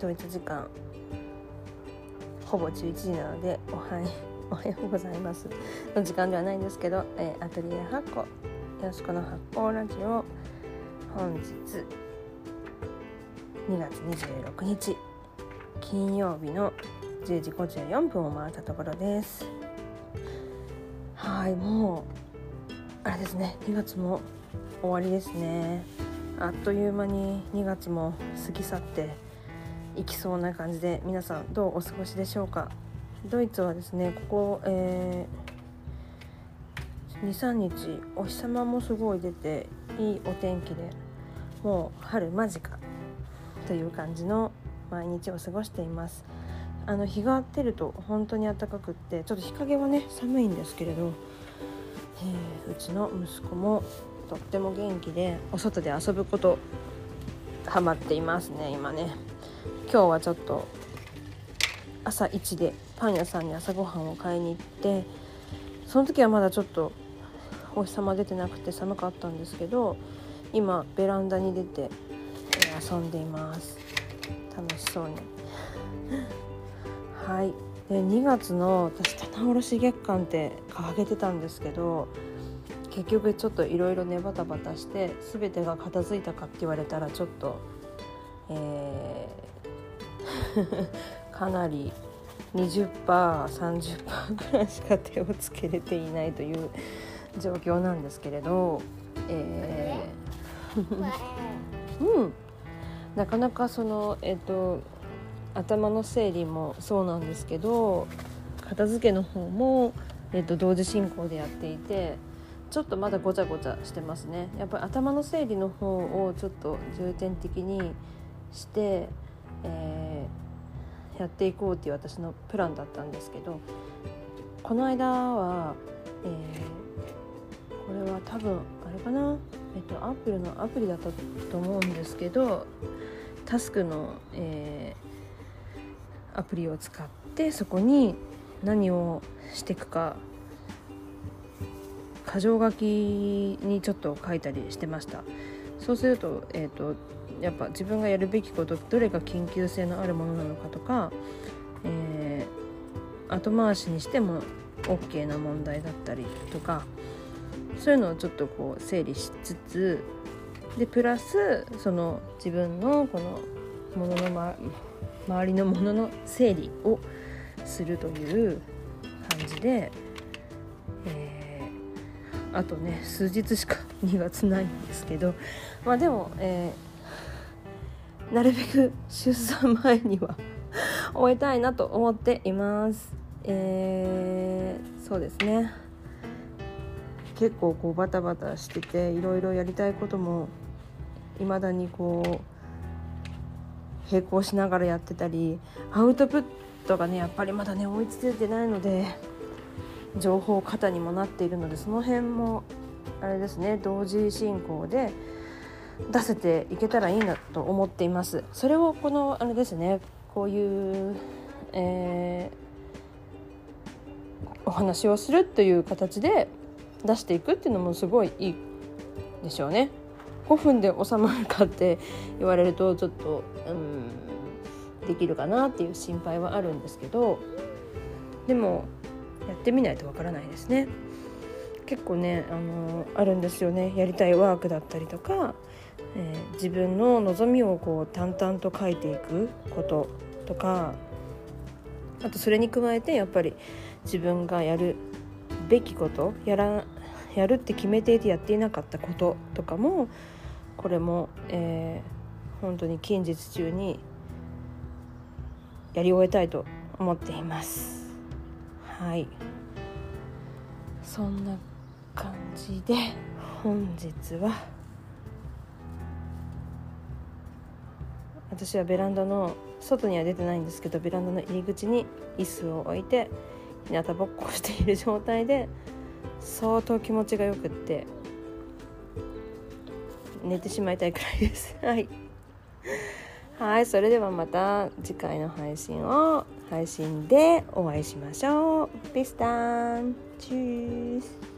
ドイツ時間。ほぼ11時なのでおはよう おはようございます。の時間ではないんですけど、えー、アトリエ発酵よしこの発酵ラジオ。本日2月26日。金曜日の10時54分を回ったところです。はいもうあれですね。2月も終わりですね。あっという間に2月も過ぎ去っていきそうな感じで皆さんどうお過ごしでしょうか？ドイツはですねここ、えー、23日お日様もすごい出ていいお天気でもう春間近という感じの毎日を過ごしています。あの日が出ると本当に暖かくってちょっと日陰はね寒いんですけれど、えー、うちの息子もとっても元気でお外で遊ぶことハマっていますね今ね。今日はちょっと朝一でパン屋さんに朝ごはんを買いに行ってその時はまだちょっとお日様出てなくて寒かったんですけど今ベランダに出て遊んでいます。楽しそうに。はい。で2月の私棚卸月間って掲げてたんですけど結局ちょっといろいろねバタバタして全てが片付いたかって言われたらちょっと、えー、かなり 20%30% ぐらいしか手をつけれていないという状況なんですけれど、えー うん、なかなかそのえっ、ー、と頭の整理もそうなんですけど片付けの方も、えーと同時進行でやっていてちょっとまだごちゃごちゃしてますね。やっぱり頭の整理の方をちょっと重点的にして、えー、やっていこうっていう私のプランだったんですけどこの間は、えー、これは多分あれかな？えっとアップルのアプリだったと思うんですけどタスクの、えー、アプリを使ってそこに何をしていくか箇条書きにちょっと書いたりしてました。そうすると,、えーと、やっぱ自分がやるべきことどれが緊急性のあるものなのかとか、えー、後回しにしても OK な問題だったりとかそういうのをちょっとこう整理しつつでプラスその自分のこのものの、ま、周りのものの整理をするという感じであとね数日しか2月ないんですけどまあでも、えー、なるべく出産前には 終えたいなと思っています。えー、そうですね結構こうバタバタしてていろいろやりたいこともいまだにこう並行しながらやってたりアウトプットがねやっぱりまだね追いついてないので情報過多にもなっているのでその辺もあれですね同時進行で出せていけたらいいなと思っています。それをこのあれですねこういう、えー、お話をするという形で出していくっていうのもすごいいいでしょうね。5分で収まるかって言われるとちょっとうんできるかなっていう心配はあるんですけど。でもやってみないとわからないですね結構ねあのあるんですよねやりたいワークだったりとか、えー、自分の望みをこう淡々と書いていくこととかあとそれに加えてやっぱり自分がやるべきことやらやるって決めていてやっていなかったこととかもこれも、えー、本当に近日中にやり終えたいと思っています。はい。そんな感じで本日は私はベランダの外には出てないんですけどベランダの入り口に椅子を置いて日向ぼっこしている状態で相当気持ちがよくって寝てしまいたいくらいです。はい。はいそれではまた次回の配信を配信でお会いしましょう。ピスタンチュース